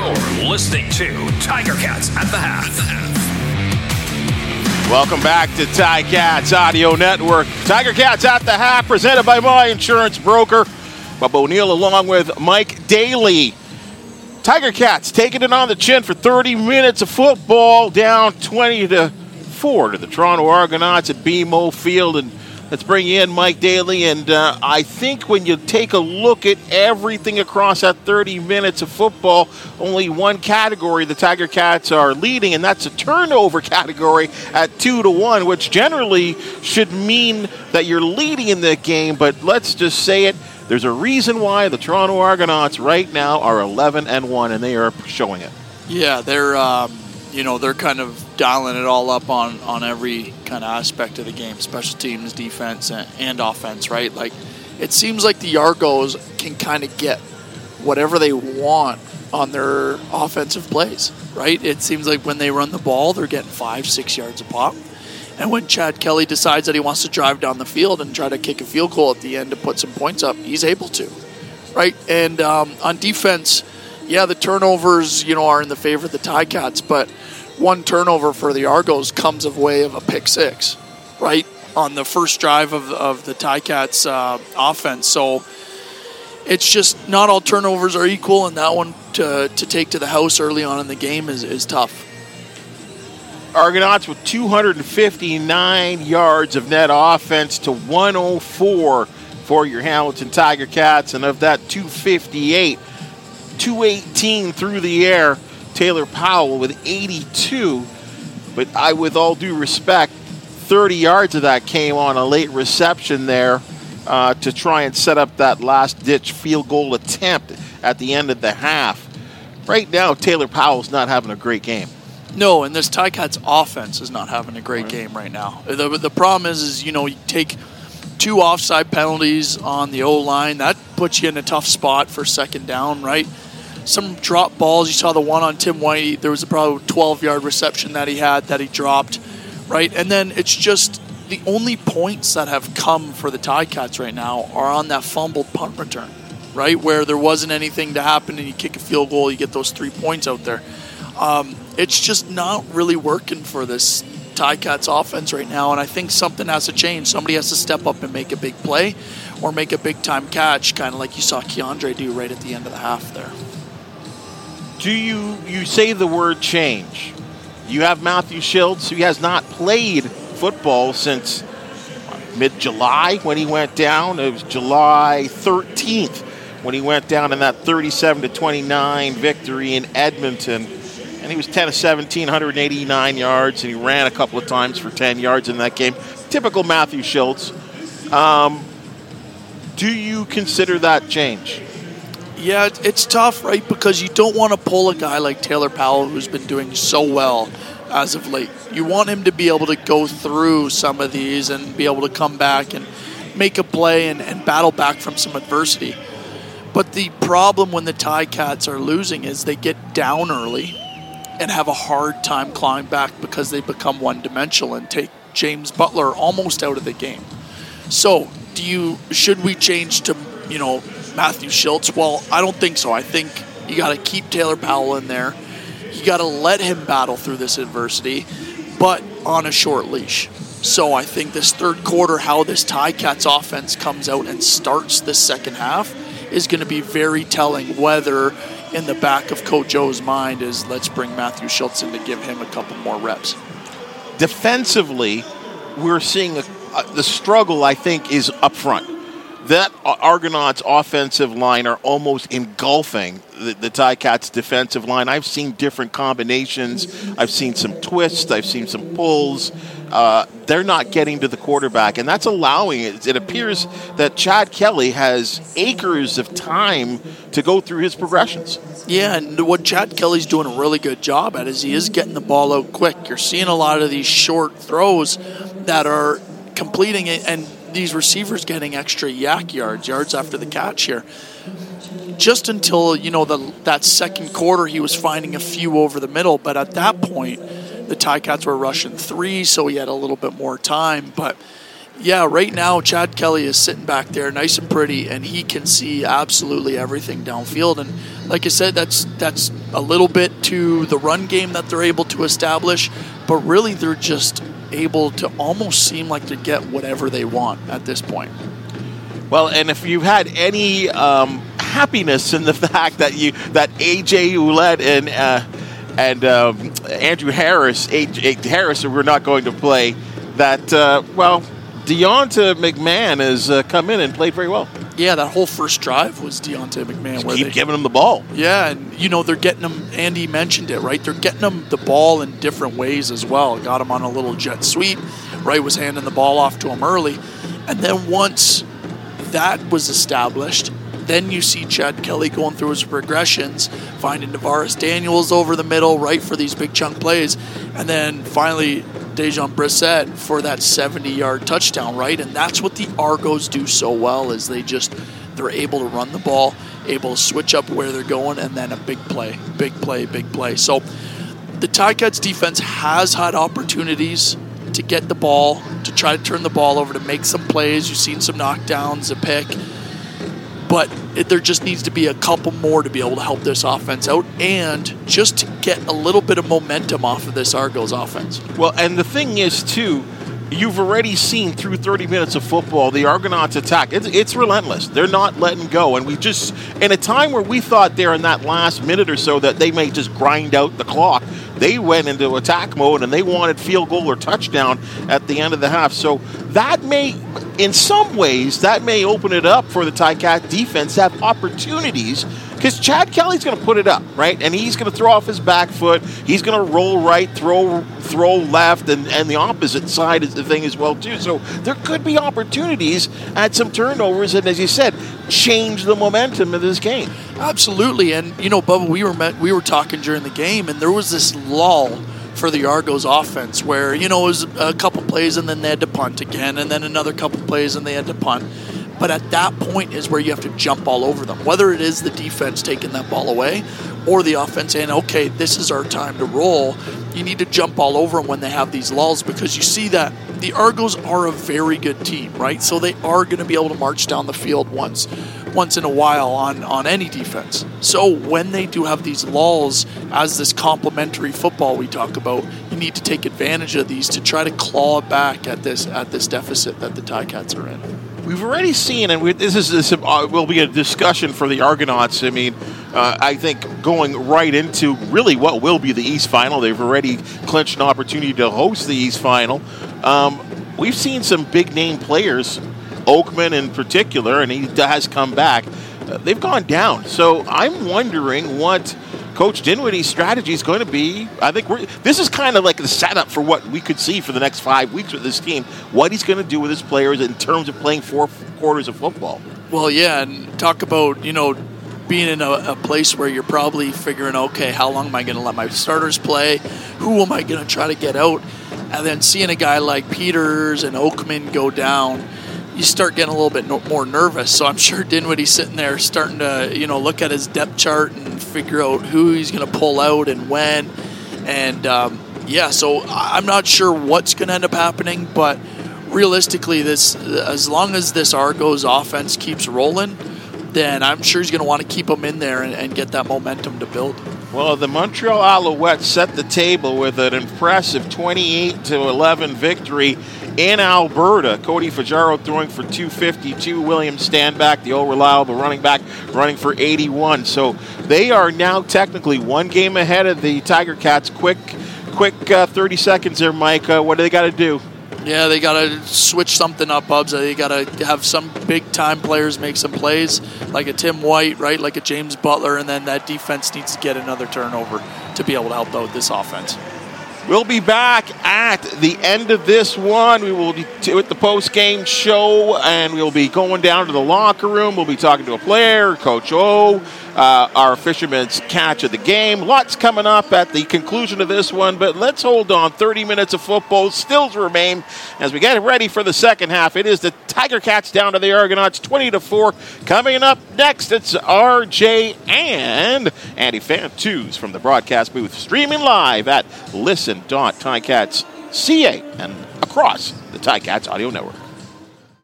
You're listening to Tiger Cats at the Half. Welcome back to Tiger Cats Audio Network. Tiger Cats at the Half, presented by my insurance broker, Bubba O'Neil, along with Mike Daky. Tiger Cats taking it on the chin for 30 minutes of football, down 20 to 4 to the Toronto Argonauts at BMO Field. And let's bring in Mike Daky. And uh, I think when you take a look at everything across that 30 minutes of football, only one category the Tiger Cats are leading, and that's a turnover category at 2 to 1, which generally should mean that you're leading in the game. But let's just say it there's a reason why the Toronto Argonauts right now are 11 and 1, and they are showing it. Yeah, they're um, you know they're kind of dialing it all up on on every kind of aspect of the game, special teams, defense, and, and offense. Right, like it seems like the Argos can kind of get whatever they want on their offensive plays. Right, it seems like when they run the ball, they're getting five, six yards a pop. And when Chad Kelly decides that he wants to drive down the field and try to kick a field goal at the end to put some points up, he's able to, right? And um, on defense, yeah, the turnovers, you know, are in the favor of the Ticats, but one turnover for the Argos comes of way of a pick six, right? On the first drive of, of the Ticats uh, offense. So it's just not all turnovers are equal, and that one to, to take to the house early on in the game is, is tough. Argonauts with 259 yards of net offense to 104 for your Hamilton Tiger Cats. And of that 258, 218 through the air, Taylor Powell with 82. But I, with all due respect, 30 yards of that came on a late reception there uh, to try and set up that last ditch field goal attempt at the end of the half. Right now, Taylor Powell's not having a great game. No, and this Ticats offense is not having a great right. game right now. The, the problem is, is you know, you take two offside penalties on the O line. That puts you in a tough spot for second down, right? Some drop balls. You saw the one on Tim White. There was a probably 12 yard reception that he had that he dropped, right? And then it's just the only points that have come for the Ticats right now are on that fumbled punt return, right? Where there wasn't anything to happen and you kick a field goal, you get those three points out there. Um, it's just not really working for this Ticats offense right now, and I think something has to change. Somebody has to step up and make a big play or make a big time catch, kind of like you saw Kiondre do right at the end of the half there. Do you you say the word change? You have Matthew Shiltz, who has not played football since mid July when he went down. It was July 13th when he went down in that 37 to 29 victory in Edmonton and he was 10 of 17, 189 yards, and he ran a couple of times for 10 yards in that game. Typical Matthew Shiltz. Um, do you consider that change? Yeah, it's tough, right? Because you don't want to pull a guy like Taylor Powell, who's been doing so well as of late. You want him to be able to go through some of these and be able to come back and make a play and, and battle back from some adversity. But the problem when the Ticats are losing is they get down early and have a hard time clawing back because they become one dimensional and take James Butler almost out of the game. So, do you should we change to you know Matthew Shiltz? Well, I don't think so. I think you got to keep Taylor Powell in there. You got to let him battle through this adversity, but on a short leash. So I think this third quarter, how this Ticats offense comes out and starts the second half, is going to be very telling whether in the back of Coach Joe's mind is let's bring Matthew Shiltz in to give him a couple more reps. Defensively, we're seeing a, a, the struggle, I think, is up front. That Argonauts offensive line are almost engulfing the, the Ticats defensive line. I've seen different combinations. I've seen some twists. I've seen some pulls. Uh, they're not getting to the quarterback, and that's allowing it. It appears that Chad Kelly has acres of time to go through his progressions. Yeah, and what Chad Kelly's doing a really good job at is he is getting the ball out quick. You're seeing a lot of these short throws that are completing it, and these receivers getting extra YAC yards, yards after the catch here. Just until you know the that second quarter, he was finding a few over the middle, but at that point the Ticats were rushing three, so he had a little bit more time. But yeah, right now Chad Kelly is sitting back there, nice and pretty, and he can see absolutely everything downfield. And like I said, that's that's a little bit to the run game that they're able to establish, but really they're just able to almost seem like to get whatever they want at this point. Well, and if you've had any um, happiness in the fact that you that AJ Ouellette and uh, and um, Andrew Harris, AJ Harris, were not going to play, that uh, well, Deonta McMahon has uh, come in and played very well. Yeah, that whole first drive was Deonta McMahon. Just where keep they, giving him the ball. Yeah, and you know they're getting him. Andy mentioned it, right? They're getting him the ball in different ways as well. Got him on a little jet sweep. Right was handing the ball off to him early, and then once that was established, then you see Chad Kelly going through his progressions, finding DaVaris Daniels over the middle, right for these big chunk plays, and then finally Dejon Brissett for that 70-yard touchdown, right? And that's what the Argos do so well is they just they're able to run the ball, able to switch up where they're going, and then a big play, big play, big play. So the Ticats defense has had opportunities to get the ball, to try to turn the ball over, to make some plays. You've seen some knockdowns, a pick. But it, there just needs to be a couple more to be able to help this offense out and just to get a little bit of momentum off of this Argos offense. Well, and the thing is, too, you've already seen through 30 minutes of football the Argonauts attack. It's, it's relentless. They're not letting go. And we just, in a time where we thought there in that last minute or so that they may just grind out the clock, they went into attack mode and they wanted field goal or touchdown at the end of the half. So that may, in some ways, that may open it up for the Ticat defense to have opportunities because Chad Kelly's going to put it up, right? And he's going to throw off his back foot. He's going to roll right, throw throw left, and, and the opposite side is the thing as well too. So there could be opportunities at some turnovers, and as you said, change the momentum of this game. Absolutely, and you know, Bubba, we were met, we were talking during the game, and there was this lull for the Argos offense where you know it was a couple plays and then they had to punt again, and then another couple plays and they had to punt. But at that point is where you have to jump all over them, whether it is the defense taking that ball away or the offense saying, okay, this is our time to roll. You need to jump all over them when they have these lulls because you see that the Argos are a very good team, right? So they are going to be able to march down the field once once in a while on, on any defense. So when they do have these lulls as this complementary football we talk about, you need to take advantage of these to try to claw back at this at this deficit that the Ticats are in. We've already seen, and we, this is this uh, will be a discussion for the Argonauts. I mean, uh, I think going right into really what will be the East Final. They've already clinched an opportunity to host the East Final. Um, we've seen some big name players, Oakman in particular, and he has come back. Uh, they've gone down. So I'm wondering what Coach Dinwiddie's strategy is going to be. I think we're, this is kind of like the setup for what we could see for the next five weeks with this team. What he's going to do with his players in terms of playing four quarters of football. Well, yeah, and talk about you know being in a, a, place where you're probably figuring, okay, how long am I going to let my starters play? Who am I going to try to get out? And then seeing a guy like Peters and Oakman go down, you start getting a little bit no, more nervous. So I'm sure Dinwiddie's sitting there starting to, you know, look at his depth chart and figure out who he's going to pull out and when. And um, yeah, so I'm not sure what's going to end up happening, but realistically, this as long as this Argos offense keeps rolling then I'm sure he's going to want to keep them in there and, and, get that momentum to build. Well, the Montreal Alouettes set the table with an impressive 28 to 11 victory in Alberta. Cody Fajardo throwing for 252. William Stanback, the old reliable running back, running for 81. So they are now technically one game ahead of the Tiger Cats. Quick, quick uh, 30 seconds there, Mike. Uh, what do they got to do? Yeah, they got to switch something up, Bubs. They got to have some big time players make some plays, like a Tim White, right? Like a James Butler, and then that defense needs to get another turnover to be able to help out this offense. We'll be back at the end of this one. We will be with the post game show, and we'll be going down to the locker room. We'll be talking to a player, Coach O, uh, our fisherman's catch of the game. Lots coming up at the conclusion of this one, but let's hold on. 30 minutes of football still to remain as we get ready for the second half. It is the Tiger Cats down to the Argonauts, 20 to 4. Coming up next, it's RJ and Andy Fantuz from the broadcast booth, streaming live at listen.ticats.ca and across the Ticats audio network.